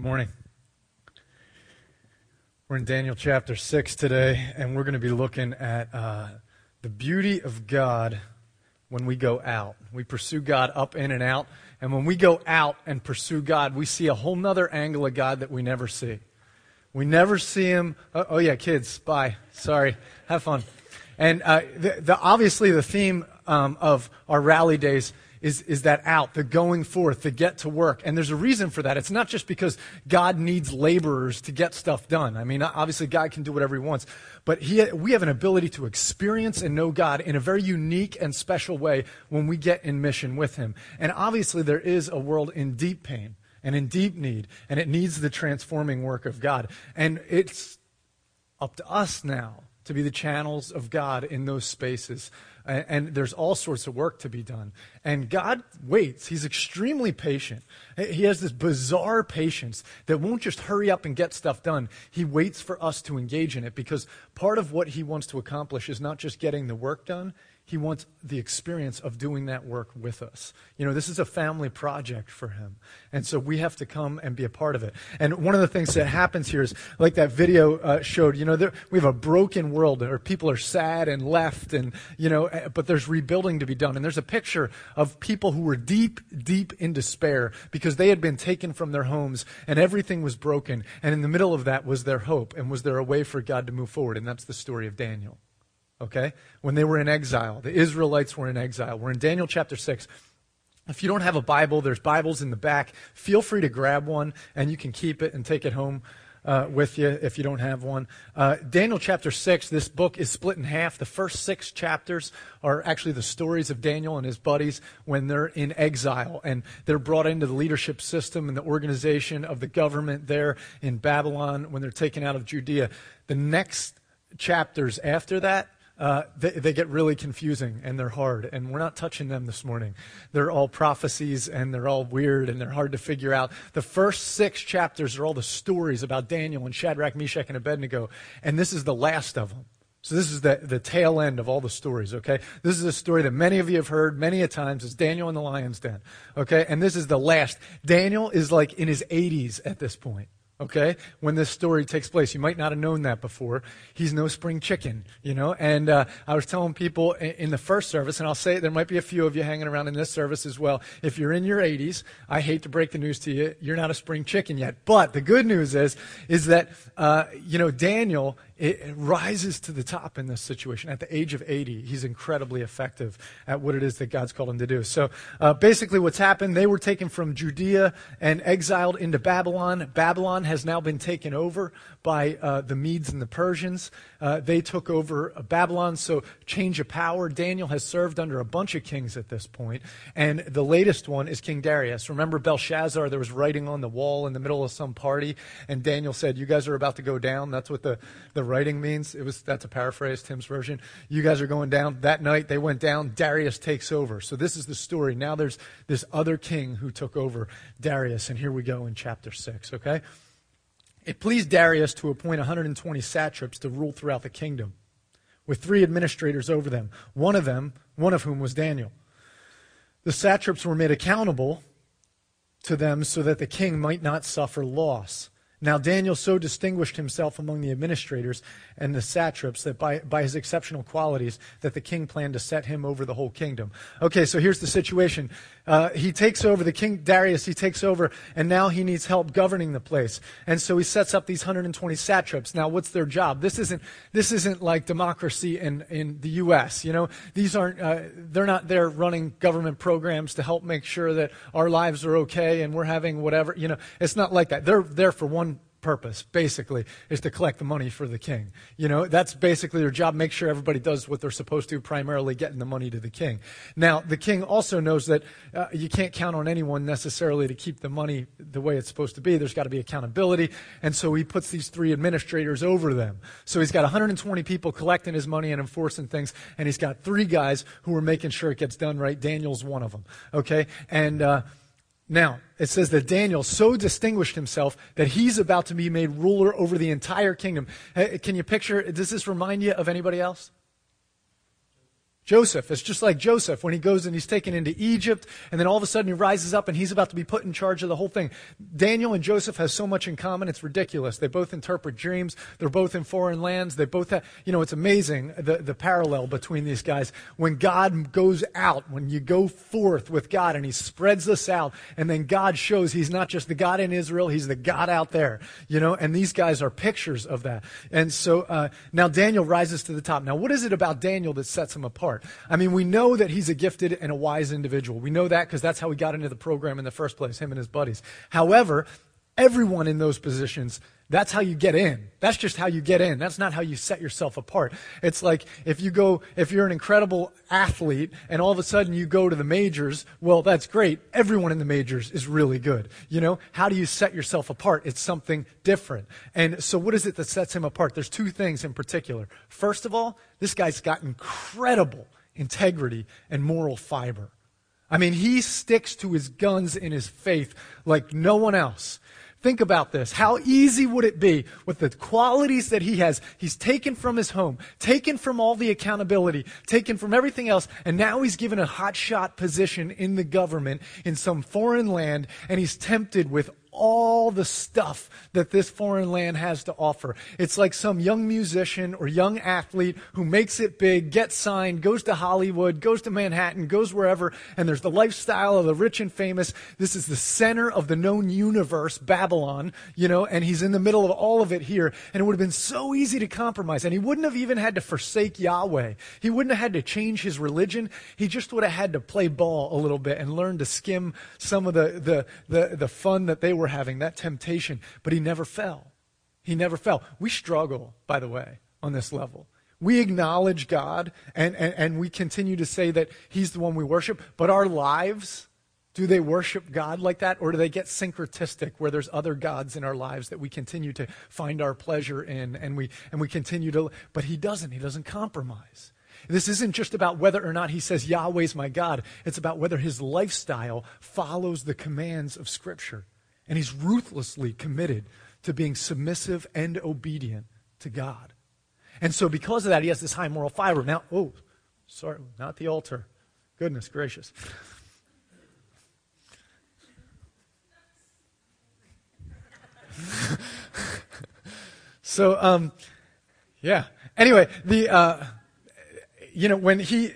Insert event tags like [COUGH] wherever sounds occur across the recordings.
Good morning. We're in Daniel chapter 6 today, and we're going to be looking at uh, the beauty of God when we go out. We pursue God up, in, and out. And when we go out and pursue God, we see a whole nother angle of God that we never see. We never see Him. Oh, oh yeah, kids, bye. Sorry. Have fun. And uh, the, the, obviously, the theme um, of our rally days is, is that out, the going forth, the get to work. And there's a reason for that. It's not just because God needs laborers to get stuff done. I mean, obviously, God can do whatever He wants. But he, we have an ability to experience and know God in a very unique and special way when we get in mission with Him. And obviously, there is a world in deep pain and in deep need, and it needs the transforming work of God. And it's up to us now to be the channels of God in those spaces and, there's all sorts of work to be done. And God waits. He's extremely patient. He has this bizarre patience that won't just hurry up and get stuff done. He waits for us to engage in it because part of what he wants to accomplish is not just getting the work done, he wants the experience of doing that work with us. You know, this is a family project for him. And so we have to come and be a part of it. And one of the things that happens here is, like that video uh, showed, you know, there, we have a broken world where people are sad and left, and, you know, eh, but there's rebuilding to be done. And there's a picture of people who were deep, deep in despair because they had been taken from their homes and everything was broken. And in the middle of that was their hope and was there a way for God to move forward. And that's the story of Daniel okay? When they were in exile. The Israelites were in exile. We're in Daniel chapter 6. If you don't have a Bible, there's Bibles in the back. Feel free to grab one, and you can keep it and take it home uh, with you if you don't have one. Uh, Daniel chapter 6, this book is split in half. The first six chapters are actually the stories of Daniel and his buddies when they're in exile and they're brought into the leadership system and the organization of the government there in Babylon when they're taken out of Judea. The next chapters after that uh, they, they, get really confusing and they're hard. And we're not touching them this morning. They're all prophecies and they're all weird and they're hard to figure out. The first six chapters are all the stories about Daniel and Shadrach, Meshach, and Abednego. And this is the last of them. So this is the, the tail end of all the stories, okay? This is a story that many of you have heard many a times. It's Daniel in the lion's den, okay? And this is the last. Daniel is like in his 80s at this point okay, when this story takes place. You might not have known that before. He's no spring chicken, you know. And uh, I was telling people in, the first service, and I'll say there might be a few of you hanging around in this service as well. If you're in your 80s, I hate to break the news to you, you're not a spring chicken yet. But the good news is, is that, uh, you know, Daniel it rises to the top in this situation. At the age of 80, he's incredibly effective at what it is that God's called him to do. So uh, basically, what's happened, they were taken from Judea and exiled into Babylon. Babylon has now been taken over by uh, the Medes and the Persians. Uh, they took over Babylon, so change of power. Daniel has served under a bunch of kings at this point, and the latest one is King Darius. Remember Belshazzar? There was writing on the wall in the middle of some party, and Daniel said, "You guys are about to go down." That's what the the writing means. It was that's a paraphrase, Tim's version. You guys are going down. That night they went down. Darius takes over. So this is the story. Now there's this other king who took over Darius, and here we go in chapter six. Okay. It pleased Darius to appoint 120 satraps to rule throughout the kingdom, with three administrators over them, one of them, one of whom was Daniel. The satraps were made accountable to them so that the king might not suffer loss. Now, Daniel so distinguished himself among the administrators and the satraps that by, by his exceptional qualities that the king planned to set him over the whole kingdom. Okay, so here's the situation. Uh, he takes over, the king Darius, he takes over, and now he needs help governing the place. And so he sets up these 120 satraps. Now, what's their job? This isn't, this isn't like democracy in, in the U.S., you know? These aren't, uh, they're not there running government programs to help make sure that our lives are okay and we're having whatever, you know? It's not like that. They're there for one purpose, basically, is to collect the money for the king. You know, that's basically their job. Make sure everybody does what they're supposed to, primarily getting the money to the king. Now, the king also knows that uh, you can't count on anyone necessarily to keep the money the way it's supposed to be. There's got to be accountability. And so he puts these three administrators over them. So he's got 120 people collecting his money and enforcing things, and he's got three guys who are making sure it gets done right. Daniel's one of them. Okay? And, uh, now, it says that Daniel so distinguished himself that he's about to be made ruler over the entire kingdom. Can you picture, does this remind you of anybody else? Joseph. It's just like Joseph when he goes and he's taken into Egypt, and then all of a sudden he rises up and he's about to be put in charge of the whole thing. Daniel and Joseph have so much in common, it's ridiculous. They both interpret dreams. They're both in foreign lands. They both have, you know, it's amazing the, the parallel between these guys. When God goes out, when you go forth with God and he spreads this out, and then God shows he's not just the God in Israel, he's the God out there, you know, and these guys are pictures of that. And so uh, now Daniel rises to the top. Now, what is it about Daniel that sets him apart? I mean, we know that he's a gifted and a wise individual. We know that because that's how he got into the program in the first place, him and his buddies. However, everyone in those positions, that's how you get in. That's just how you get in. That's not how you set yourself apart. It's like if you go, if you're an incredible athlete and all of a sudden you go to the majors, well, that's great. Everyone in the majors is really good. You know, how do you set yourself apart? It's something different. And so what is it that sets him apart? There's two things in particular. First of all, this guy's got incredible integrity and moral fiber. I mean, he sticks to his guns in his faith like no one else. Think about this. How easy would it be with the qualities that he has? He's taken from his home, taken from all the accountability, taken from everything else, and now he's given a hotshot position in the government in some foreign land, and he's tempted with all the stuff that this foreign land has to offer. It's like some young musician or young athlete who makes it big, gets signed, goes to Hollywood, goes to Manhattan, goes wherever, and there's the lifestyle of the rich and famous. This is the center of the known universe, Babylon, you know, and he's in the middle of all of it here. And it would have been so easy to compromise. And he wouldn't have even had to forsake Yahweh. He wouldn't have had to change his religion. He just would have had to play ball a little bit and learn to skim some of the, the, the, the fun that they were having, that temptation, but he never fell. He never fell. We struggle, by the way, on this level. We acknowledge God and, and, and we continue to say that He's the one we worship, but our lives, do they worship God like that, or do they get syncretistic where there's other gods in our lives that we continue to find our pleasure in and we, and we continue to, but He doesn't. He doesn't compromise. This isn't just about whether or not he says Yahweh's my God. It's about whether his lifestyle follows the commands of Scripture. And he's ruthlessly committed to being submissive and obedient to God. And so, because of that, he has this high moral fiber. Now, oh, sorry, not the altar. Goodness gracious. [LAUGHS] so, um, yeah. Anyway, the, uh, you know, when he,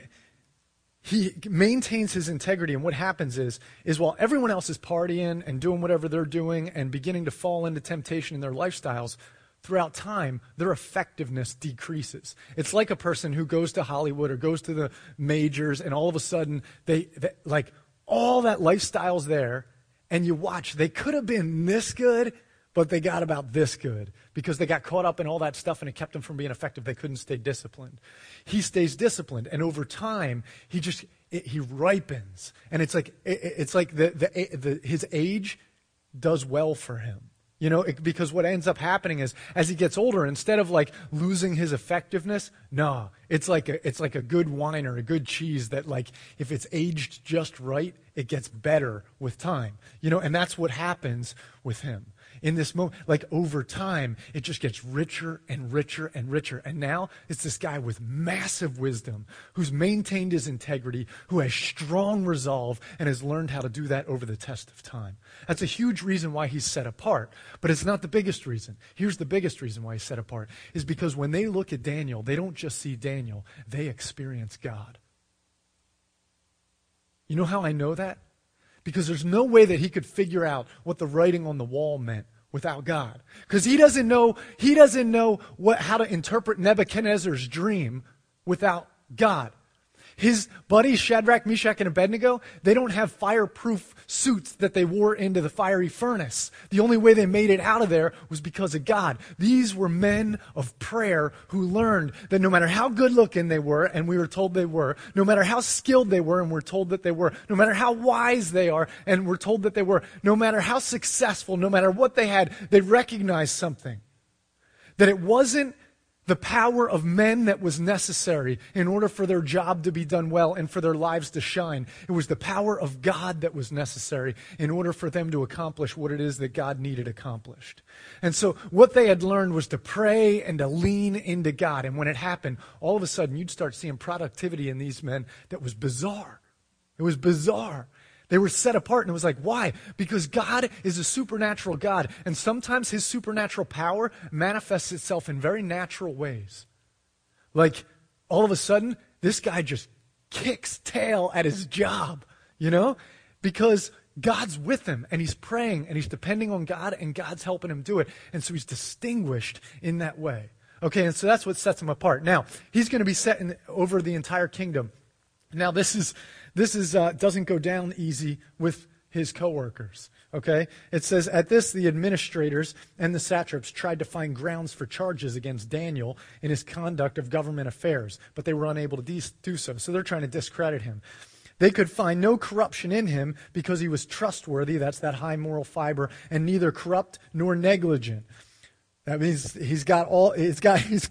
he maintains his integrity and what happens is is while everyone else is partying and doing whatever they're doing and beginning to fall into temptation in their lifestyles throughout time their effectiveness decreases. It's like a person who goes to hollywood or goes to the majors and all of a sudden they, they like all that lifestyle's there and you watch they could have been this good but they got about this good because they got caught up in all that stuff and it kept them from being effective. They couldn't stay disciplined. He stays disciplined, and over time, he just it, he ripens, and it's like it, it's like the, the, the his age does well for him. You know, it, because what ends up happening is as he gets older, instead of like losing his effectiveness, no, it's like a, it's like a good wine or a good cheese that like if it's aged just right, it gets better with time. You know, and that's what happens with him in this moment. Like over time, it just gets richer and richer and richer. And now it's this guy with massive wisdom who's maintained his integrity, who has strong resolve, and has learned how to do that over the test of time. That's a huge reason why he's set apart. But it's not the biggest reason. Here's the biggest reason why he's set apart is because when they look at Daniel, they don't just see Daniel, they experience God. You know how I know that? Because there's no way that he could figure out what the writing on the wall meant without God. Because he doesn't know, he doesn't know what, how to interpret Nebuchadnezzar's dream without God. His buddies, Shadrach, Meshach, and Abednego, they don't have fireproof suits that they wore into the fiery furnace. The only way they made it out of there was because of God. These were men of prayer who learned that no matter how good looking they were, and we were told they were, no matter how skilled they were, and we're told that they were, no matter how wise they are, and we're told that they were, no matter how successful, no matter what they had, they recognized something. That it wasn't the power of men that was necessary in order for their job to be done well and for their lives to shine. It was the power of God that was necessary in order for them to accomplish what it is that God needed accomplished. And so what they had learned was to pray and to lean into God. And when it happened, all of a sudden you'd start seeing productivity in these men that was bizarre. It was bizarre. They were set apart, and it was like, why? Because God is a supernatural God, and sometimes his supernatural power manifests itself in very natural ways. Like, all of a sudden, this guy just kicks tail at his job, you know? Because God's with him, and he's praying, and he's depending on God, and God's helping him do it. And so he's distinguished in that way. Okay, and so that's what sets him apart. Now, he's going to be set in, over the entire kingdom. Now, this is this is, uh, doesn't go down easy with his coworkers. Okay? It says, At this, the administrators and the satraps tried to find grounds for charges against Daniel in his conduct of government affairs, but they were unable to do so. So they're trying to discredit him. They could find no corruption in him because he was trustworthy, that's that high moral fiber, and neither corrupt nor negligent. That means he's got all, he's got, [LAUGHS] he's,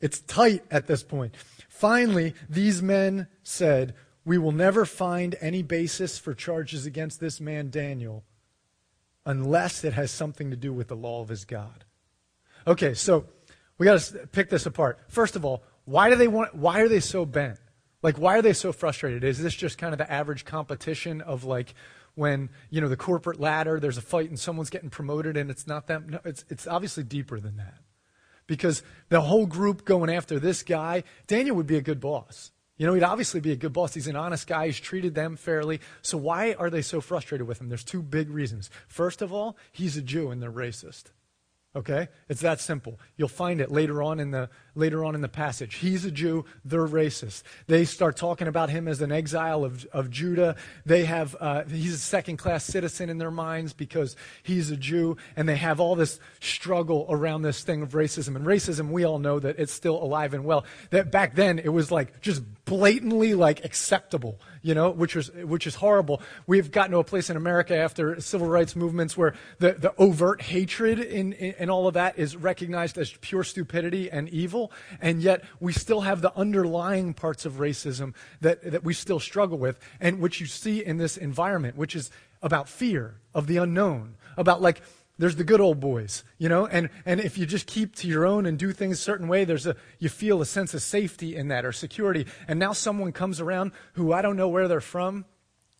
it's tight at this point. Finally, these men said, we will never find any basis for charges against this man, Daniel, unless it has something to do with the law of his God. Okay, so we got to pick this apart. First of all, why do they want why are they so bent? Like why are they so frustrated? Is this just kind of the average competition of like when, you know, the corporate ladder, there's a fight and someone's getting promoted and it's not them? No, it's it's obviously deeper than that. Because the whole group going after this guy, Daniel would be a good boss. You know, he'd obviously be a good boss. He's an honest guy. He's treated them fairly. So why are they so frustrated with him? There's two big reasons. First of all, he's a Jew and they're racist. Okay? It's that simple. You'll find it later on in the later on in the passage. He's a Jew, they're racist. They start talking about him as an exile of, of Judah. They have uh, he's a second class citizen in their minds because he's a Jew, and they have all this struggle around this thing of racism. And racism, we all know that it's still alive and well. That back then it was like just blatantly like acceptable you know, which is, which is horrible. We've gotten to a place in America after civil rights movements where the, the overt hatred in, in, in all of that is recognized as pure stupidity and evil, and yet we still have the underlying parts of racism that, that we still struggle with, and which you see in this environment, which is about fear of the unknown, about like, there's the good old boys, you know, and, and if you just keep to your own and do things a certain way, there's a, you feel a sense of safety in that or security. And now someone comes around who I don't know where they're from.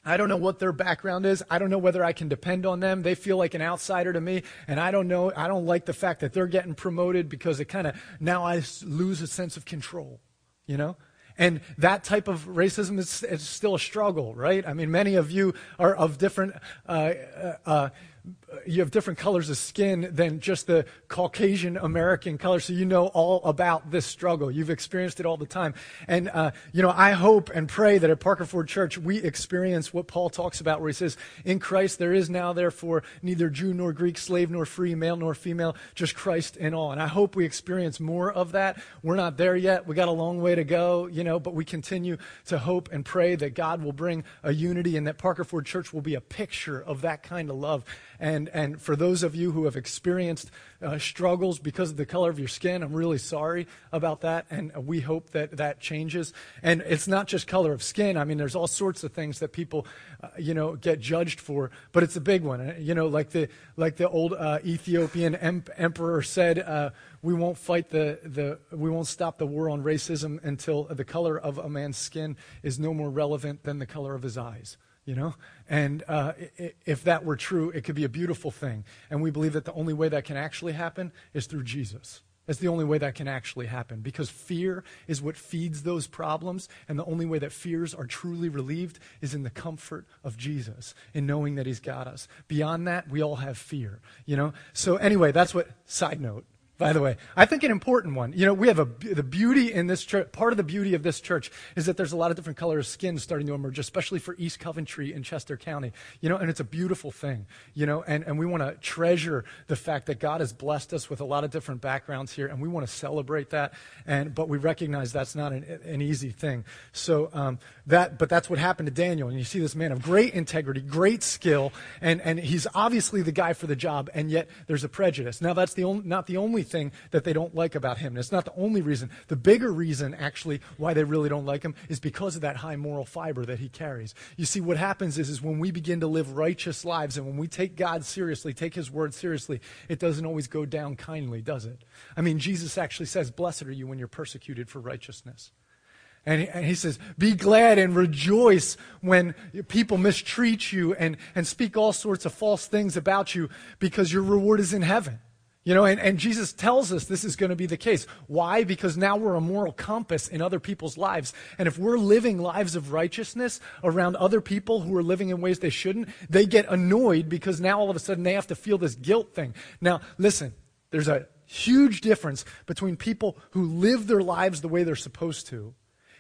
I don't know what their background is. I don't know whether I can depend on them. They feel like an outsider to me. And I don't know, I don't like the fact that they're getting promoted because it kind of, now I lose a sense of control, you know? And that type of racism is, is still a struggle, right? I mean, many of you are of different, uh, uh, uh you have different colors of skin than just the Caucasian American color, so you know all about this struggle. You've experienced it all the time. And, uh, you know, I hope and pray that at Parker Ford Church we experience what Paul talks about, where he says, In Christ there is now, therefore, neither Jew nor Greek, slave nor free, male nor female, just Christ in all. And I hope we experience more of that. We're not there yet. We got a long way to go, you know, but we continue to hope and pray that God will bring a unity and that Parker Ford Church will be a picture of that kind of love. And, and for those of you who have experienced uh, struggles because of the color of your skin, I'm really sorry about that. And we hope that that changes. And it's not just color of skin. I mean, there's all sorts of things that people, uh, you know, get judged for, but it's a big one. Uh, you know, like the, like the old uh, Ethiopian em- emperor said, uh, we won't fight the, the, we won't stop the war on racism until the color of a man's skin is no more relevant than the color of his eyes you know? And uh, if that were true, it could be a beautiful thing. And we believe that the only way that can actually happen is through Jesus. That's the only way that can actually happen because fear is what feeds those problems. And the only way that fears are truly relieved is in the comfort of Jesus, in knowing that He's got us. Beyond that, we all have fear, you know? So, anyway, that's what, side note by the way. I think an important one. You know, we have a, the beauty in this church, part of the beauty of this church is that there's a lot of different colors of skin starting to emerge, especially for East Coventry in Chester County. You know, and it's a beautiful thing, you know, and, and we want to treasure the fact that God has blessed us with a lot of different backgrounds here, and we want to celebrate that. And, but we recognize that's not an, an easy thing. So, um, that, but that's what happened to Daniel. And you see this man of great integrity, great skill, and, and he's obviously the guy for the job, and yet there's a prejudice. Now, that's the only, not the only thing that they don't like about him. And it's not the only reason. The bigger reason, actually, why they really don't like him is because of that high moral fiber that he carries. You see, what happens is, is when we begin to live righteous lives and when we take God seriously, take his word seriously, it doesn't always go down kindly, does it? I mean, Jesus actually says, Blessed are you when you're persecuted for righteousness. And he, and he, says, Be glad and rejoice when people mistreat you and, and speak all sorts of false things about you because your reward is in heaven. You know, and, and Jesus tells us this is going to be the case. Why? Because now we're a moral compass in other people's lives. And if we're living lives of righteousness around other people who are living in ways they shouldn't, they get annoyed because now all of a sudden they have to feel this guilt thing. Now, listen, there's a huge difference between people who live their lives the way they're supposed to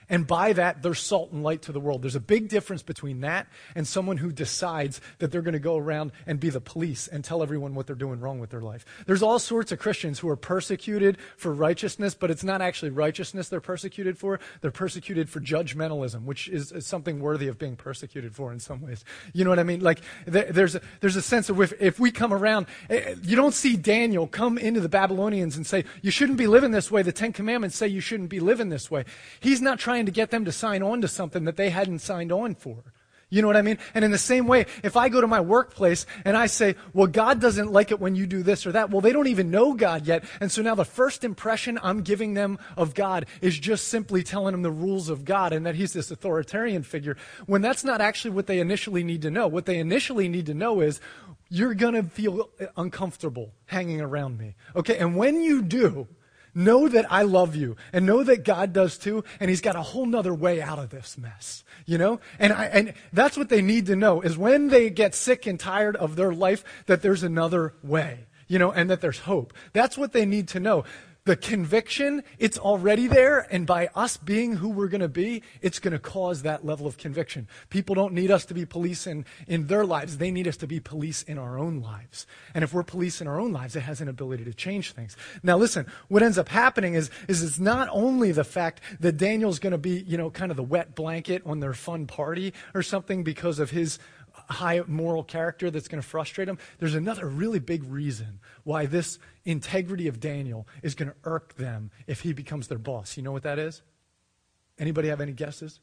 and by that, they're salt and light to the world. There's a big difference between that and someone who decides that they're going to go around and be the police and tell everyone what they're doing wrong with their life. There's all sorts of Christians who are persecuted for righteousness, but it's not actually righteousness they're persecuted for. They're persecuted for judgmentalism, which is, is something worthy of being persecuted for in some ways. You know what I mean? Like, there's a, there's a sense of if, if we come around, eh, eh, you don't see Daniel come into the Babylonians and say, you shouldn't be living this way. The Ten Commandments say you shouldn't be living this way. He's not trying trying to get them to sign on to something that they hadn't signed on for. You know what I mean? And in the same way, if I go to my workplace and I say, well, God doesn't like it when you do this or that, well, they don't even know God yet. And so now the first impression I'm giving them of God is just simply telling them the rules of God and that He's this authoritarian figure, when that's not actually what they initially need to know. What they initially need to know is, you're going to feel uncomfortable hanging around me. Okay? And when you do, Know that I love you and know that God does too. And he's got a whole nother way out of this mess, you know? And I, and that's what they need to know is when they get sick and tired of their life, that there's another way, you know, and that there's hope. That's what they need to know the conviction, it's already there, and by us being who we're going to be, it's going to cause that level of conviction. People don't need us to be police in, in their lives, they need us to be police in our own lives. And if we're police in our own lives, it has an ability to change things. Now, listen, what ends up happening is, is it's not only the fact that Daniel's going to be, you know, kind of the wet blanket on their fun party or something because of his high moral character that's going to frustrate them. There's another really big reason why this integrity of Daniel is going to irk them if he becomes their boss. You know what that is? Anybody have any guesses?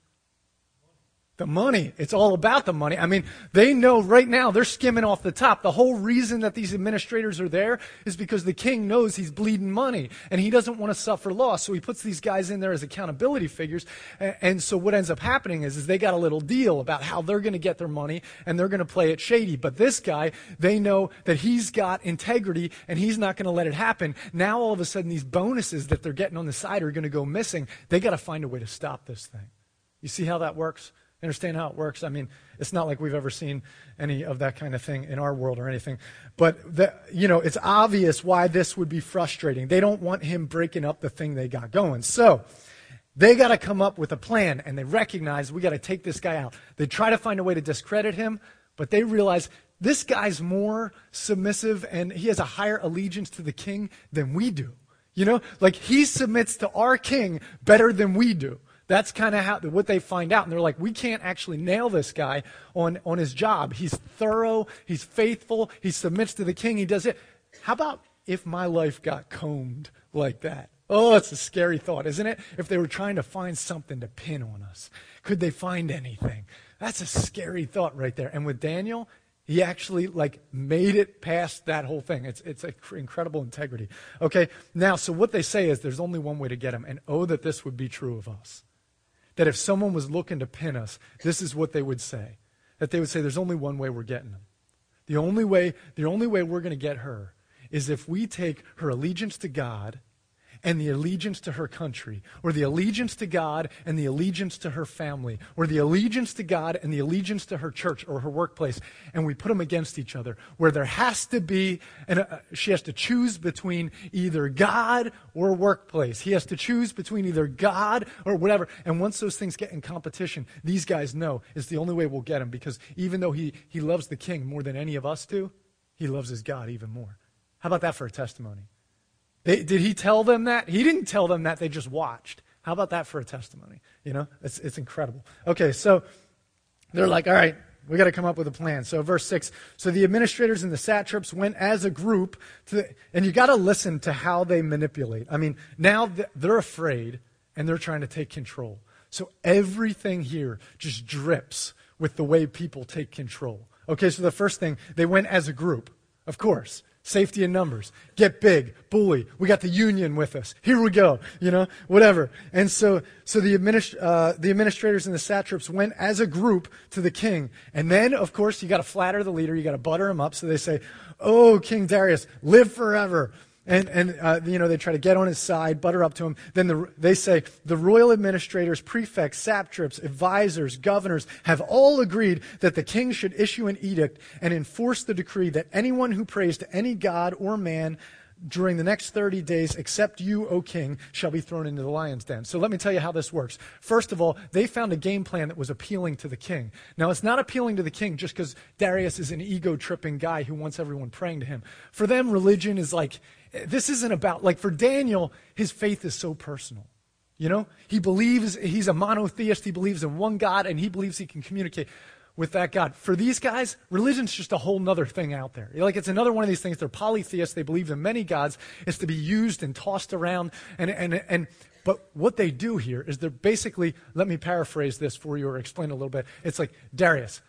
The money. It's all about the money. I mean, they know right now they're skimming off the top. The whole reason that these administrators are there is because the king knows he's bleeding money and he doesn't want to suffer loss. So he puts these guys in there as accountability figures. And so what ends up happening is, is they got a little deal about how they're going to get their money and they're going to play it shady. But this guy, they know that he's got integrity and he's not going to let it happen. Now all of a sudden these bonuses that they're getting on the side are going to go missing. They got to find a way to stop this thing. You see how that works? Understand how it works? I mean, it's not like we've ever seen any of that kind of thing in our world or anything. But, the, you know, it's obvious why this would be frustrating. They don't want him breaking up the thing they got going. So, they got to come up with a plan, and they recognize we got to take this guy out. They try to find a way to discredit him, but they realize this guy's more submissive and he has a higher allegiance to the king than we do. You know, like he submits to our king better than we do. That's kind of how what they find out, and they're like, we can't actually nail this guy on on his job. He's thorough, he's faithful, he submits to the king, he does it. How about if my life got combed like that? Oh, it's a scary thought, isn't it? If they were trying to find something to pin on us, could they find anything? That's a scary thought right there. And with Daniel, he actually like made it past that whole thing. It's it's incredible integrity. Okay, now so what they say is there's only one way to get him, and oh that this would be true of us that if someone was looking to pin us, this is what they would say. That they would say, there's only one way we're getting them. The only way, the only way we're going to get her is if we take her allegiance to God and the allegiance to her country, or the allegiance to God and the allegiance to her family, or the allegiance to God and the allegiance to her church or her workplace, and we put them against each other, where there has to be, and uh, she has to choose between either God or workplace. He has to choose between either God or whatever. And once those things get in competition, these guys know it's the only way we'll get him, because even though he, he loves the king more than any of us do, he loves his God even more. How about that for a testimony? They, did he tell them that? He didn't tell them that. They just watched. How about that for a testimony? You know, it's, it's incredible. Okay, so they're like, all right, We got to come up with a plan. So, verse 6 So the administrators and the satraps went as a group, to the, and you got to listen to how they manipulate. I mean, now they're afraid and they're trying to take control. So, everything here just drips with the way people take control. Okay, so the first thing, they went as a group, of course. Safety in numbers. Get big. Bully. We got the union with us. Here we go. You know, whatever. And so, so the, administ- uh, the administrators and the satraps went as a group to the king. And then, of course, you got to flatter the leader. You got to butter him up. So they say, Oh, King Darius, live forever. And, and uh, you know, they try to get on his side, butter up to him. Then the, they say, the royal administrators, prefects, satraps, advisors, governors have all agreed that the king should issue an edict and enforce the decree that anyone who prays to any god or man during the next 30 days, except you, O king, shall be thrown into the lion's den. So let me tell you how this works. First of all, they found a game plan that was appealing to the king. Now, it's not appealing to the king just because Darius is an ego tripping guy who wants everyone praying to him. For them, religion is like, this isn't about, like for Daniel, his faith is so personal. You know, he believes he's a monotheist, he believes in one God, and he believes he can communicate with that God. For these guys, religion's just a whole nother thing out there. Like it's another one of these things. They're polytheists. They believe in many gods. It's to be used and tossed around. And, and, and, but what they do here is they're basically, let me paraphrase this for you or explain a little bit. It's like, Darius,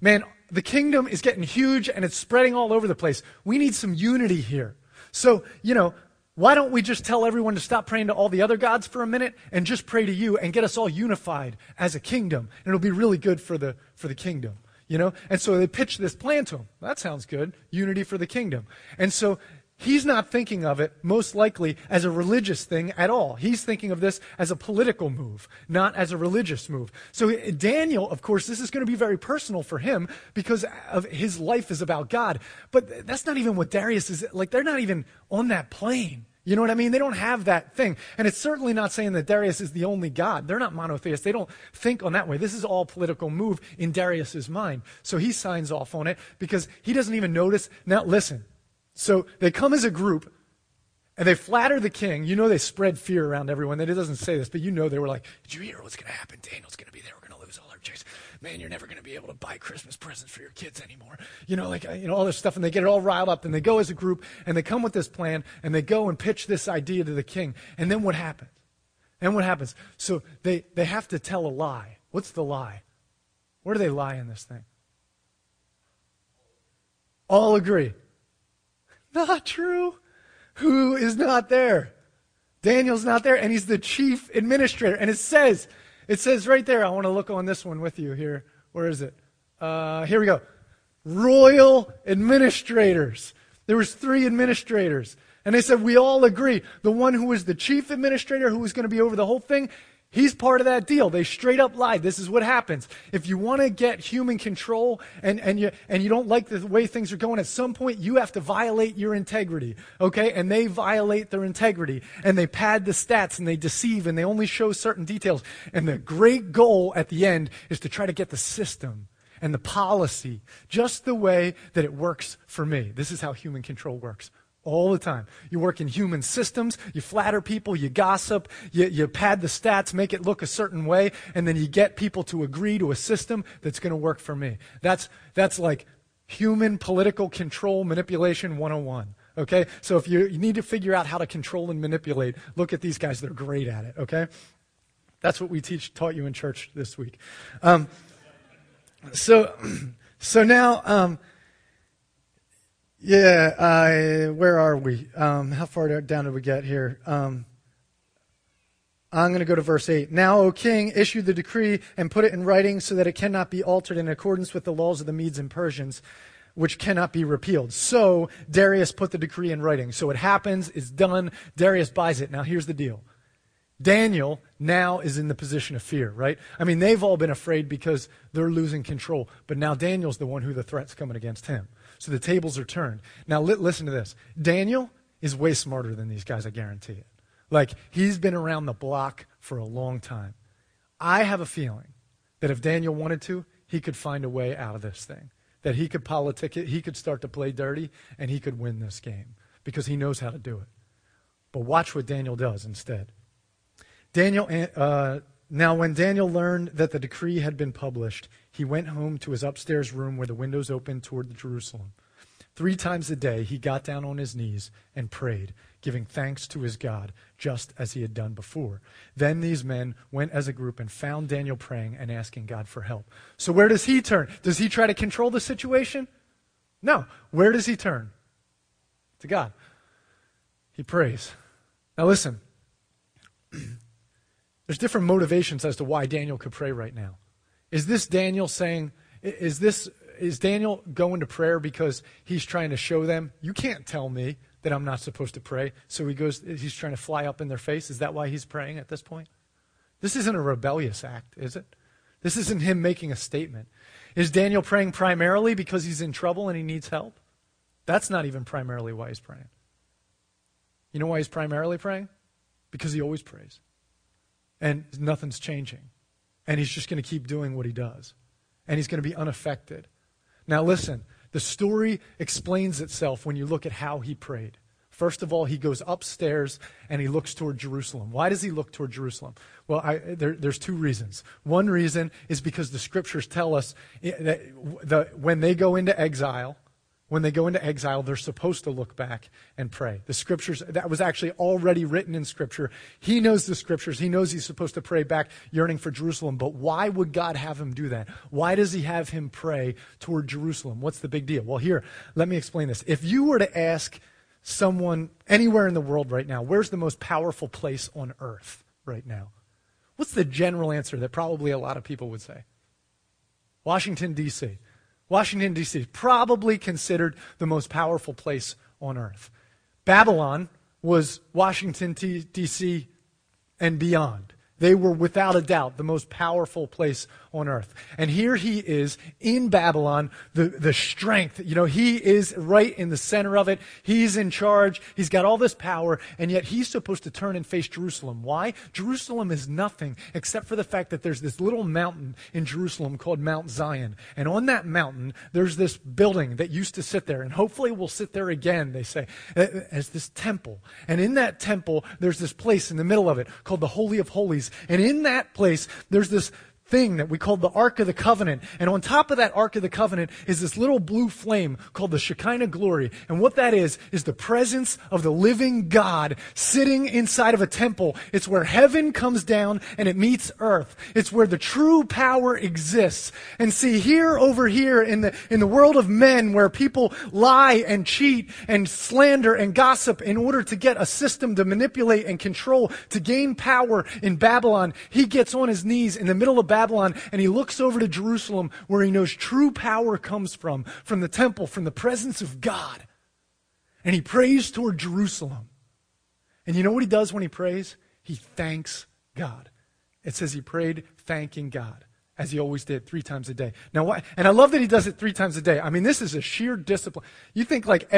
man, the kingdom is getting huge and it's spreading all over the place. We need some unity here. So, you know, why don't we just tell everyone to stop praying to all the other gods for a minute and just pray to you and get us all unified as a kingdom? And it'll be really good for the, for the kingdom, you know? And so they pitch this plan to him. That sounds good. Unity for the kingdom. And so he's not thinking of it, most likely, as a religious thing at all. He's thinking of this as a political move, not as a religious move. So Daniel, of course, this is going to be very personal for him because of his life is about God. But that's not even what Darius is like. They're not even on that plane. You know what I mean? They don't have that thing. And it's certainly not saying that Darius is the only God. They're not monotheists. They don't think on that way. This is all political move in Darius's mind. So he signs off on it because he doesn't even notice. Now, listen, so they come as a group and they flatter the king. You know, they spread fear around everyone. It doesn't say this, but you know they were like, Did you hear what's going to happen? Daniel's going to be there. We're going to lose all our chicks. Man, you're never going to be able to buy Christmas presents for your kids anymore. You know, like, you know, all this stuff. And they get it all riled up. And they go as a group and they come with this plan and they go and pitch this idea to the king. And then what happens? And what happens? So they, they have to tell a lie. What's the lie? Where do they lie in this thing? All agree. Not true. Who is not there? Daniel's not there, and he's the chief administrator. And it says, it says right there, I want to look on this one with you here. Where is it? Uh, here we go. Royal administrators. There was three administrators. And they said, we all agree. The one who was the chief administrator, who was going to be over the whole thing, He's part of that deal. They straight up lied. This is what happens. If you want to get human control and, and, you, and you don't like the way things are going, at some point you have to violate your integrity. Okay? And they violate their integrity. And they pad the stats and they deceive and they only show certain details. And the great goal at the end is to try to get the system and the policy just the way that it works for me. This is how human control works all the time. You work in human systems, you flatter people, you gossip, you, you pad the stats, make it look a certain way, and then you get people to agree to a system that's going to work for me. That's, that's like human political control manipulation 101. Okay? So if you, you need to figure out how to control and manipulate, look at these guys. They're great at it. Okay? That's what we teach, taught you in church this week. Um, so, [CLEARS THROAT] so now, um, yeah, uh, where are we? Um, how far down did we get here? Um, I'm going to go to verse 8. Now, O king, issue the decree and put it in writing so that it cannot be altered in accordance with the laws of the Medes and Persians, which cannot be repealed. So Darius put the decree in writing. So it happens, it's done, Darius buys it. Now, here's the deal Daniel now is in the position of fear, right? I mean, they've all been afraid because they're losing control, but now Daniel's the one who the threat's coming against him. So the tables are turned. Now, li- listen to this Daniel is way smarter than these guys, I guarantee it. Like, he's been around the block for a long time. I have a feeling that if Daniel wanted to, he could find a way out of this thing. That he could politic it, he could start to play dirty, and he could win this game because he knows how to do it. But watch what Daniel does instead. Daniel uh, now, when Daniel learned that the decree had been published, he went home to his upstairs room where the windows opened toward Jerusalem. Three times a day, he got down on his knees and prayed, giving thanks to his God, just as he had done before. Then these men went as a group and found Daniel praying and asking God for help. So, where does he turn? Does he try to control the situation? No. Where does he turn? To God. He prays. Now, listen. [CLEARS THROAT] There's different motivations as to why Daniel could pray right now. Is this Daniel saying, is this is Daniel going to prayer because he's trying to show them, you can't tell me that I'm not supposed to pray. So he goes he's trying to fly up in their face. Is that why he's praying at this point? This isn't a rebellious act, is it? This isn't him making a statement. Is Daniel praying primarily because he's in trouble and he needs help? That's not even primarily why he's praying. You know why he's primarily praying? Because he always prays and nothing's changing. And he's just going to keep doing what he does. And he's going to be unaffected. Now, listen, the story explains itself when you look at how he prayed. First of all, he goes upstairs and he looks toward Jerusalem. Why does he look toward Jerusalem? Well, I, there, there's two reasons. One reason is because the scriptures tell us that when they go into exile, when they go into exile, they're supposed to look back and pray. The scriptures, that was actually already written in scripture. He knows the scriptures. He knows he's supposed to pray back, yearning for Jerusalem. But why would God have him do that? Why does he have him pray toward Jerusalem? What's the big deal? Well, here, let me explain this. If you were to ask someone anywhere in the world right now, where's the most powerful place on earth right now? What's the general answer that probably a lot of people would say? Washington, D.C. Washington, D.C., probably considered the most powerful place on earth. Babylon was Washington, D.C., and beyond. They were without a doubt the most powerful place on earth. And here he is in Babylon, the, the strength. You know, he is right in the center of it. He's in charge. He's got all this power, and yet he's supposed to turn and face Jerusalem. Why? Jerusalem is nothing except for the fact that there's this little mountain in Jerusalem called Mount Zion. And on that mountain, there's this building that used to sit there, and hopefully will sit there again, they say, as this temple. And in that temple, there's this place in the middle of it called the Holy of Holies and in that place, there's this thing that we call the Ark of the Covenant. And on top of that Ark of the Covenant is this little blue flame called the Shekinah glory. And what that is, is the presence of the living God sitting inside of a temple. It's where heaven comes down and it meets earth. It's where the true power exists. And see, here over here in the, in the world of men where people lie and cheat and slander and gossip in order to get a system to manipulate and control to gain power in Babylon, he gets on his knees in the middle of Babylon Babylon and he looks over to Jerusalem where he knows true power comes from, from the temple, from the presence of God. And he prays toward Jerusalem. And you know what he does when he prays? He thanks God. It says he prayed thanking God as he always did three times a day. Now, why? And I love that he does it three times a day. I mean, this is a sheer discipline. You think like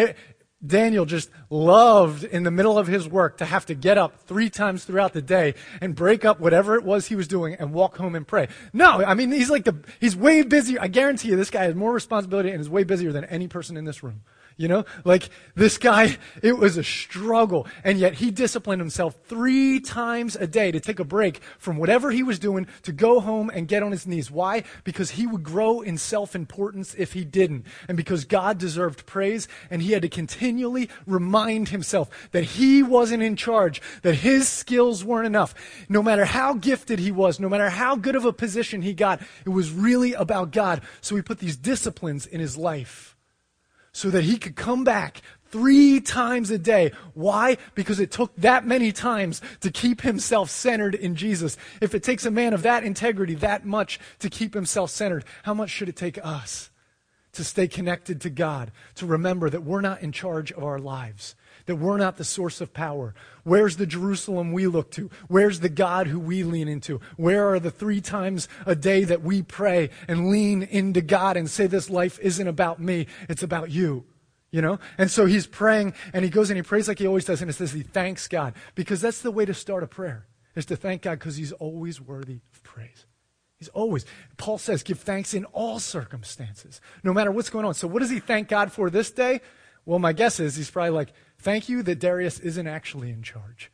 Daniel just loved in the middle of his work to have to get up three times throughout the day and break up whatever it was he was doing and walk home and pray. No, I mean, he's like the, he's way busier. I guarantee you this guy has more responsibility and is way busier than any person in this room. You know, like this guy, it was a struggle. And yet he disciplined himself three times a day to take a break from whatever he was doing to go home and get on his knees. Why? Because he would grow in self importance if he didn't. And because God deserved praise and he had to continually remind himself that he wasn't in charge, that his skills weren't enough. No matter how gifted he was, no matter how good of a position he got, it was really about God. So he put these disciplines in his life so that he could come back three times a day. Why? Because it took that many times to keep himself centered in Jesus. If it takes a man of that integrity that much to keep himself centered, how much should it take us to stay connected to God, to remember that we're not in charge of our lives? That we're not the source of power. Where's the Jerusalem we look to? Where's the God who we lean into? Where are the three times a day that we pray and lean into God and say, This life isn't about me, it's about you? You know? And so he's praying and he goes and he prays like he always does and it says he thanks God because that's the way to start a prayer is to thank God because he's always worthy of praise. He's always, Paul says, give thanks in all circumstances, no matter what's going on. So, what does he thank God for this day? Well, my guess is he's probably like, Thank you that Darius isn't actually in charge.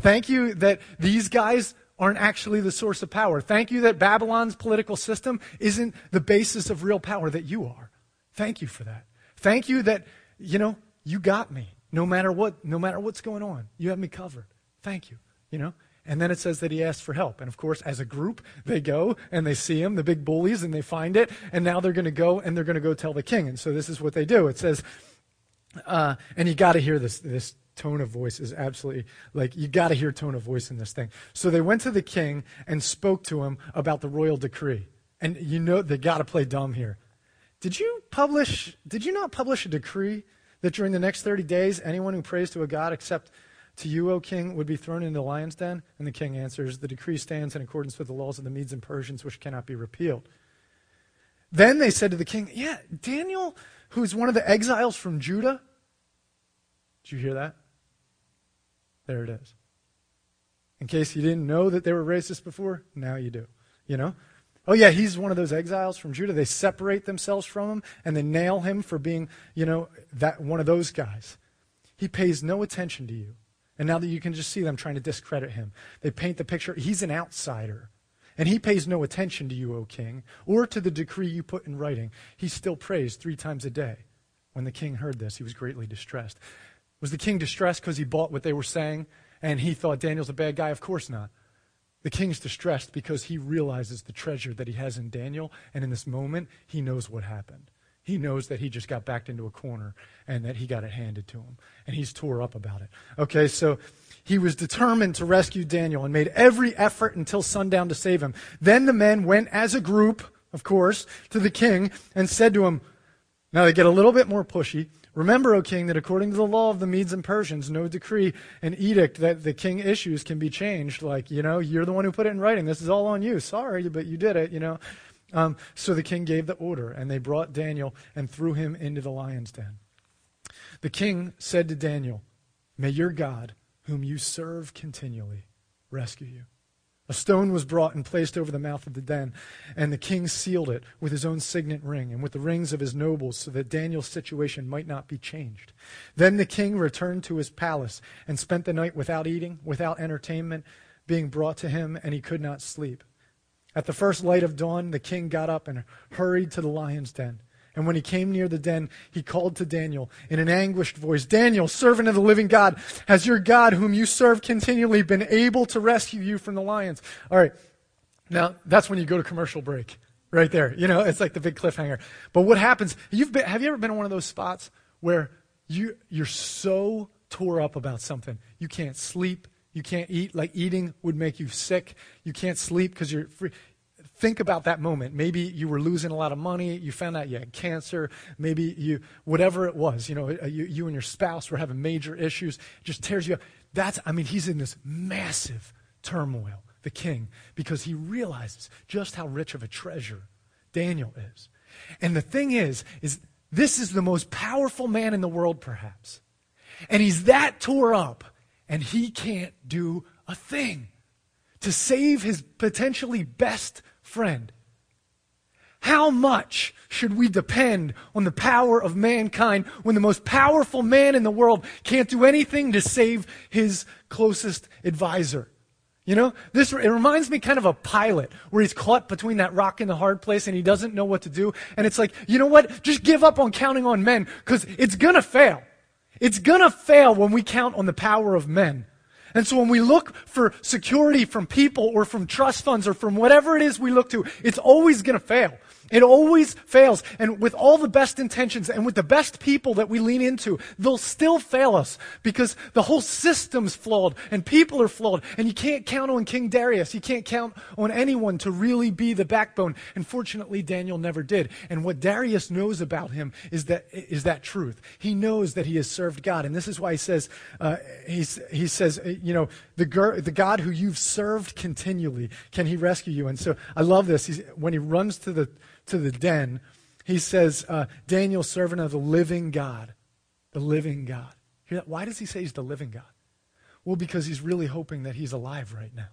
Thank you that these guys aren't actually the source of power. Thank you that Babylon's political system isn't the basis of real power, that you are. Thank you for that. Thank you that, you know, you got me. No matter what, no matter what's going on, you have me covered. Thank you. You know? And then it says that he asked for help. And of course, as a group, they go and they see him, the big bullies, and they find it. And now they're going to go and they're going to go tell the king. And so this is what they do. It says, uh, and you got to hear this, this tone of voice is absolutely like you got to hear tone of voice in this thing. So they went to the king and spoke to him about the royal decree. And you know they got to play dumb here. Did you publish did you not publish a decree that during the next 30 days anyone who prays to a god except to you, O king, would be thrown into the lion's den? And the king answers, The decree stands in accordance with the laws of the Medes and Persians, which cannot be repealed. Then they said to the king, Yeah, Daniel, who's one of the exiles from Judah. Did you hear that? There it is. In case you didn't know that they were racist before, now you do. You know? Oh, yeah, he's one of those exiles from Judah. They separate themselves from him and they nail him for being, you know, that one of those guys. He pays no attention to you. And now that you can just see them trying to discredit him, they paint the picture he's an outsider. And he pays no attention to you, O king, or to the decree you put in writing. He still prays three times a day. When the king heard this, he was greatly distressed. Was the king distressed because he bought what they were saying and he thought Daniel's a bad guy? Of course not. The king's distressed because he realizes the treasure that he has in Daniel, and in this moment, he knows what happened. He knows that he just got backed into a corner and that he got it handed to him, and he's tore up about it. Okay, so he was determined to rescue Daniel and made every effort until sundown to save him. Then the men went as a group, of course, to the king and said to him, Now they get a little bit more pushy. Remember, O king, that according to the law of the Medes and Persians, no decree and edict that the king issues can be changed. Like, you know, you're the one who put it in writing. This is all on you. Sorry, but you did it, you know. Um, so the king gave the order, and they brought Daniel and threw him into the lion's den. The king said to Daniel, May your God, whom you serve continually, rescue you. A stone was brought and placed over the mouth of the den, and the king sealed it with his own signet ring and with the rings of his nobles, so that Daniel's situation might not be changed. Then the king returned to his palace and spent the night without eating, without entertainment being brought to him, and he could not sleep. At the first light of dawn, the king got up and hurried to the lion's den. And when he came near the den, he called to Daniel in an anguished voice Daniel, servant of the living God, has your God, whom you serve continually, been able to rescue you from the lions? All right. Now, that's when you go to commercial break. Right there. You know, it's like the big cliffhanger. But what happens, you've been, have you ever been in one of those spots where you, you're so tore up about something? You can't sleep. You can't eat. Like eating would make you sick. You can't sleep because you're free think about that moment. Maybe you were losing a lot of money. You found out you had cancer. Maybe you, whatever it was, you know, uh, you, you and your spouse were having major issues. It just tears you up. That's, I mean, he's in this massive turmoil, the king, because he realizes just how rich of a treasure Daniel is. And the thing is, is this is the most powerful man in the world, perhaps. And he's that tore up, and he can't do a thing to save his potentially best friend. How much should we depend on the power of mankind when the most powerful man in the world can't do anything to save his closest advisor? You know, this it reminds me kind of a Pilate where he's caught between that rock and the hard place and he doesn't know what to do. And it's like, you know what? Just give up on counting on men because it's gonna fail. It's gonna fail when we count on the power of men. And so when we look for security from people or from trust funds or from whatever it is we look to, it's always going to fail. It always fails. And with all the best intentions and with the best people that we lean into, they'll still fail us because the whole system's flawed and people are flawed. And you can't count on King Darius. You can't count on anyone to really be the backbone. And fortunately, Daniel never did. And what Darius knows about him is that, is that truth. He knows that he has served God. And this is why he says, uh, he's, he says, uh, you know, the, the God who you've served continually, can he rescue you? And so I love this. He's, when he runs to the, to the den, he says, uh, Daniel, servant of the living God. The living God. Hear that? Why does he say he's the living God? Well, because he's really hoping that he's alive right now,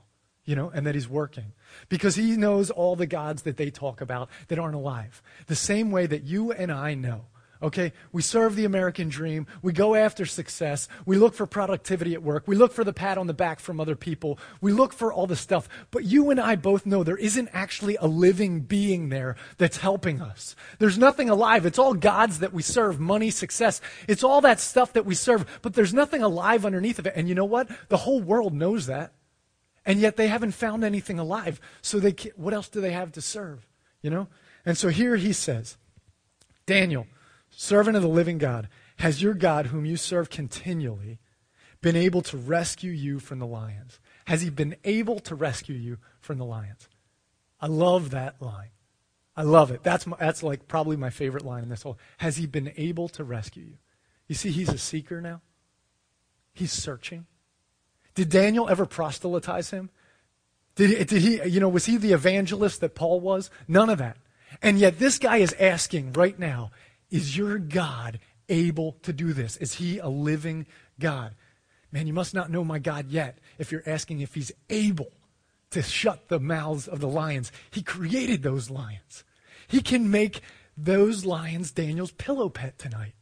you know, and that he's working. Because he knows all the gods that they talk about that aren't alive. The same way that you and I know Okay? We serve the American dream. We go after success. We look for productivity at work. We look for the pat on the back from other people. We look for all the stuff. But you and I both know there isn't actually a living being there that's helping us. There's nothing alive. It's all gods that we serve money, success. It's all that stuff that we serve. But there's nothing alive underneath of it. And you know what? The whole world knows that. And yet they haven't found anything alive. So they what else do they have to serve? You know? And so here he says, Daniel, servant of the living God, has your God, whom you serve continually, been able to rescue you from the lions? Has he been able to rescue you from the lions? I love that line. I love it. That's, my, that's like probably my favorite line in this whole. Has he been able to rescue you? You see, he's a seeker now. He's searching. Did Daniel ever proselytize him? Did, he, did he, you know, was he the evangelist that Paul was? None of that. And yet this guy is asking right now, is your God able to do this? Is he a living God? Man, you must not know my God yet if you're asking if he's able to shut the mouths of the lions. He created those lions. He can make those lions Daniel's pillow pet tonight.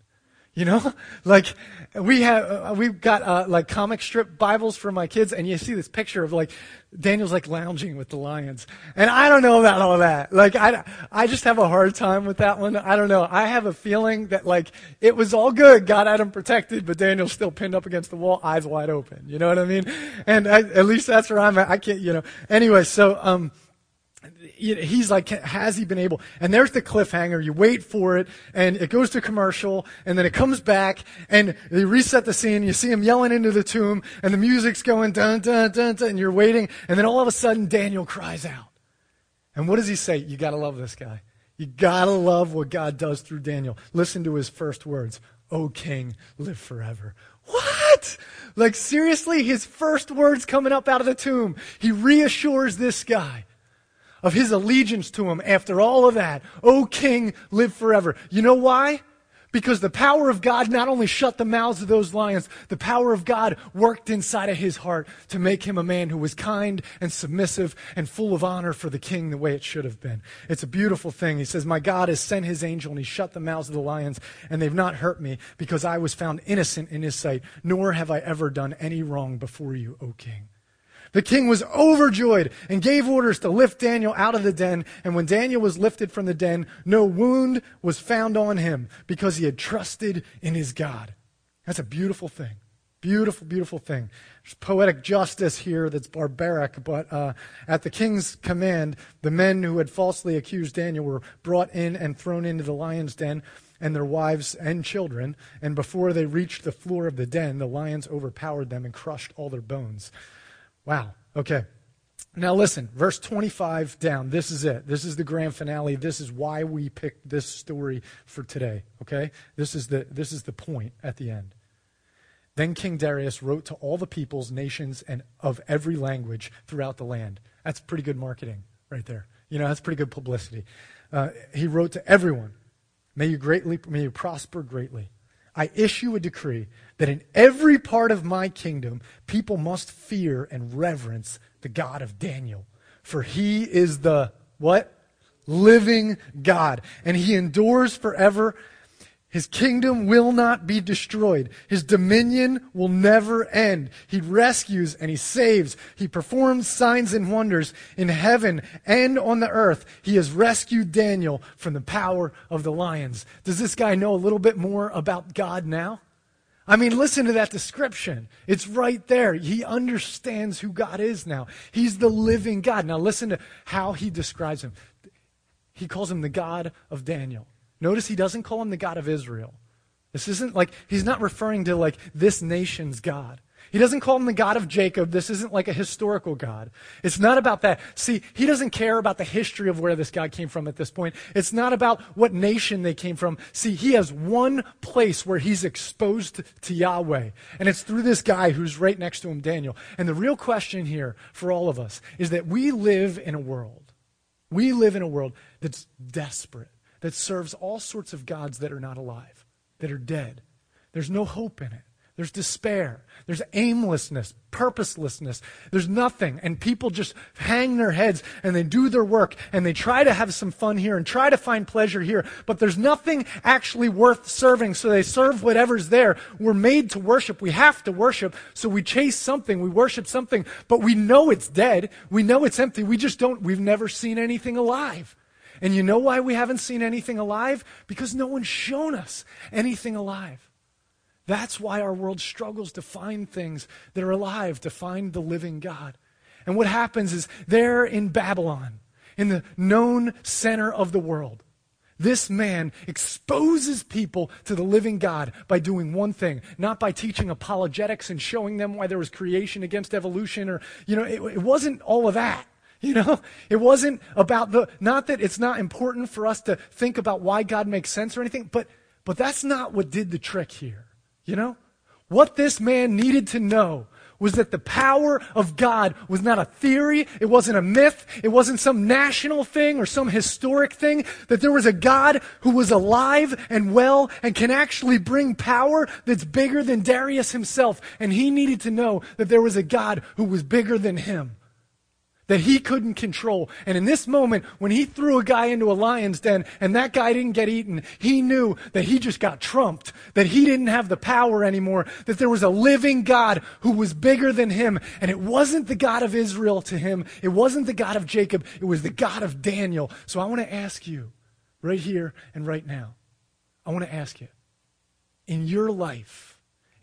You know, [LAUGHS] like we have, uh, we've got uh, like comic strip Bibles for my kids, and you see this picture of like Daniel's like lounging with the lions, and I don't know about all that. Like I, I just have a hard time with that one. I don't know. I have a feeling that like it was all good, God had him protected, but Daniel's still pinned up against the wall, eyes wide open. You know what I mean? And I, at least that's where I'm at. I can't, you know. Anyway, so um, he's like, has he been able? And there's the cliffhanger. You wait for it, and it goes to commercial, and then it comes back, and they reset the scene. You see him yelling into the tomb, and the music's going dun dun dun dun, and you're waiting, and then all of a sudden Daniel cries out. And what does he say? You gotta love this guy. You gotta love what God does through Daniel. Listen to his first words. O King, live forever. What? Like seriously, his first words coming up out of the tomb. He reassures this guy of his allegiance to him after all of that. O king, live forever. You know why? Because the power of God not only shut the mouths of those lions, the power of God worked inside of his heart to make him a man who was kind and submissive and full of honor for the king the way it should have been. It's a beautiful thing. He says, My God has sent his angel and he shut the mouths of the lions and they've not hurt me because I was found innocent in his sight, nor have I ever done any wrong before you, O king. The king was overjoyed and gave orders to lift Daniel out of the den. And when Daniel was lifted from the den, no wound was found on him because he had trusted in his God. That's a beautiful thing. Beautiful, beautiful thing. There's poetic justice here that's barbaric, but uh, at the king's command, the men who had falsely accused Daniel were brought in and thrown into the lion's den, and their wives and children. And before they reached the floor of the den, the lions overpowered them and crushed all their bones. Wow. Okay. Now listen, verse 25 down. This is it. This is the grand finale. This is why we picked this story for today. Okay? This is the this is the point at the end. Then King Darius wrote to all the peoples, nations, and of every language throughout the land. That's pretty good marketing right there. You know, that's pretty good publicity. Uh, he wrote to everyone, "May you greatly, may you prosper greatly. I issue a decree that in every part of my kingdom, people must fear and reverence the God of Daniel. For he is the what? Living God. And he endures forever his kingdom will not be destroyed. His dominion will never end. He rescues and he saves. He performs signs and wonders in heaven and on the earth. He has rescued Daniel from the power of the lions. Does this guy know a little bit more about God now? I mean, listen to that description. It's right there. He understands who God is now. He's the living God. Now, listen to how he describes him. He calls him the God of Daniel. Notice he doesn't call him the God of Israel. This isn't like, he's not referring to like this nation's God. He doesn't call him the God of Jacob. This isn't like a historical God. It's not about that. See, he doesn't care about the history of where this God came from at this point. It's not about what nation they came from. See, he has one place where he's exposed to Yahweh, and it's through this guy who's right next to him, Daniel. And the real question here for all of us is that we live in a world, we live in a world that's desperate that serves all sorts of gods that are not alive, that are dead. There's no hope in it. There's despair. There's aimlessness, purposelessness. There's nothing. And people just hang their heads and they do their work and they try to have some fun here and try to find pleasure here. But there's nothing actually worth serving. So they serve whatever's there. We're made to worship. We have to worship. So we chase something. We worship something. But we know it's dead. We know it's empty. We just don't, we've never seen anything alive. And you know why we haven't seen anything alive? Because no one's shown us anything alive. That's why our world struggles to find things that are alive, to find the living God. And what happens is there in Babylon, in the known center of the world, this man exposes people to the living God by doing one thing, not by teaching apologetics and showing them why there was creation against evolution or, you know, it, it wasn't all of that. [LAUGHS] You know, it wasn't about the, not that it's not important for us to think about why God makes sense or anything, but, but that's not what did the trick here. You know? What this man needed to know was that the power of God was not a theory, it wasn't a myth, it wasn't some national thing or some historic thing, that there was a God who was alive and well and can actually bring power that's bigger than Darius himself. And he needed to know that there was a God who was bigger than him that he couldn't control. And in this moment, when he threw a guy into a lion's den and that guy didn't get eaten, he knew that he just got trumped, that he didn't have the power anymore, that there was a living God who was bigger than him. And it wasn't the God of Israel to him, it wasn't the God of Jacob, it was the God of Daniel. So I want to ask you, right here and right now, I want to ask you, in your life,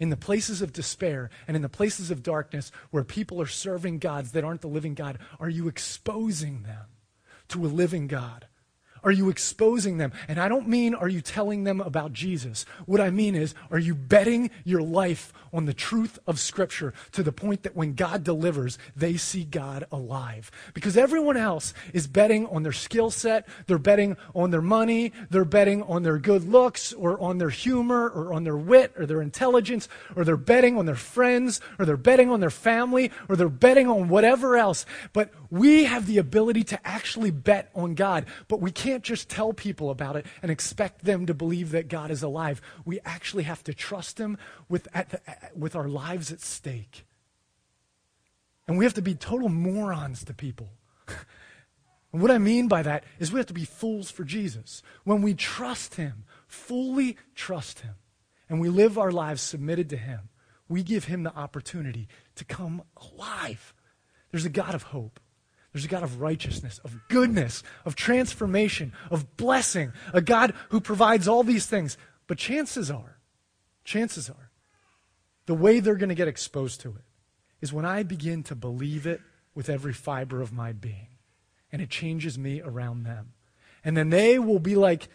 in the places of despair and in the places of darkness where people are serving gods that aren't the living God, are you exposing them to a living God? Are you exposing them? And I don't mean are you telling them about Jesus. What I mean is, are you betting your life on the truth of Scripture to the point that when God delivers, they see God alive? Because everyone else is betting on their skill set, they're betting on their money, they're betting on their good looks, or on their humor, or on their wit, or their intelligence, or they're betting on their friends, or they're betting on their family, or they're betting on whatever else. But we have the ability to actually bet on God, but we can't just tell people about it and expect them to believe that God is alive. We actually have to trust Him with, the, with our lives at stake. And we have to be total morons to people. [LAUGHS] and what I mean by that is we have to be fools for Jesus. When we trust Him, fully trust Him, and we live our lives submitted to Him, we give Him the opportunity to come alive. There's a God of hope. There's a God of righteousness, of goodness, of transformation, of blessing, a God who provides all these things. But chances are, chances are, the way they're going to get exposed to it is when I begin to believe it with every fiber of my being. And it changes me around them. And then they will be like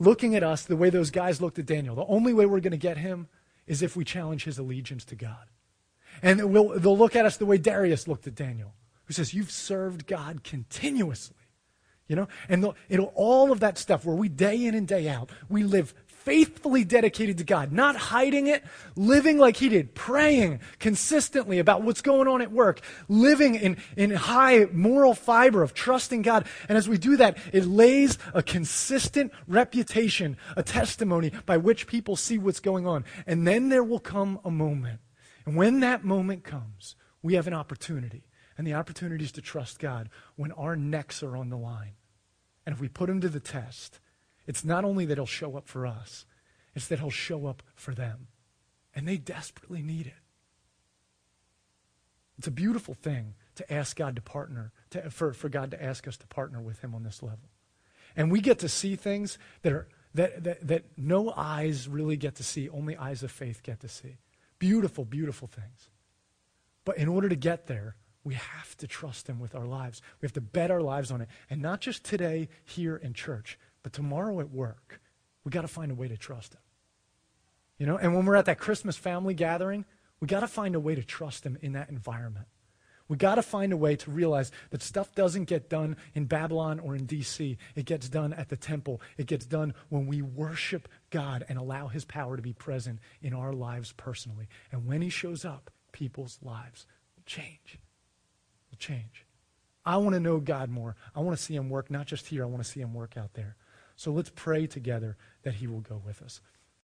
looking at us the way those guys looked at Daniel. The only way we're going to get him is if we challenge his allegiance to God. And we'll, they'll look at us the way Darius looked at Daniel who says, You've served God continuously. You know, and it'll all of that stuff where we day in and day out, we live faithfully dedicated to God, not hiding it, living like he did, praying consistently about what's going on at work, living in, in high moral fiber of trusting God. And as we do that, it lays a consistent reputation, a testimony by which people see what's going on. And then there will come a moment. And when that moment comes, we have an opportunity and the opportunity is to trust God when our necks are on the line. And if we put him to the test, it's not only that he'll show up for us, it's that he'll show up for them. And they desperately need it. It's a beautiful thing to ask God to partner, to, for, for God to ask us to partner with him on this level. And we get to see things that, are, that, that, that no eyes really get to see, only eyes of faith get to see. Beautiful, beautiful things. But in order to get there, we have to trust Him with our lives. We have to bet our lives on it. And not just today here in church, but tomorrow at work. We got to find a way to trust Him. You know, and when we're at that Christmas family gathering, we got to find a way to trust Him in that environment. We got to find a way to realize that stuff doesn't get done in Babylon or in DC. It gets done at the temple. It gets done when we worship God and allow His power to be present in our lives personally. And when He shows up, people's lives will change change. I want to know God more. I want to see him work, not just here, I want to see him work out there. So let's pray together that he will go with us.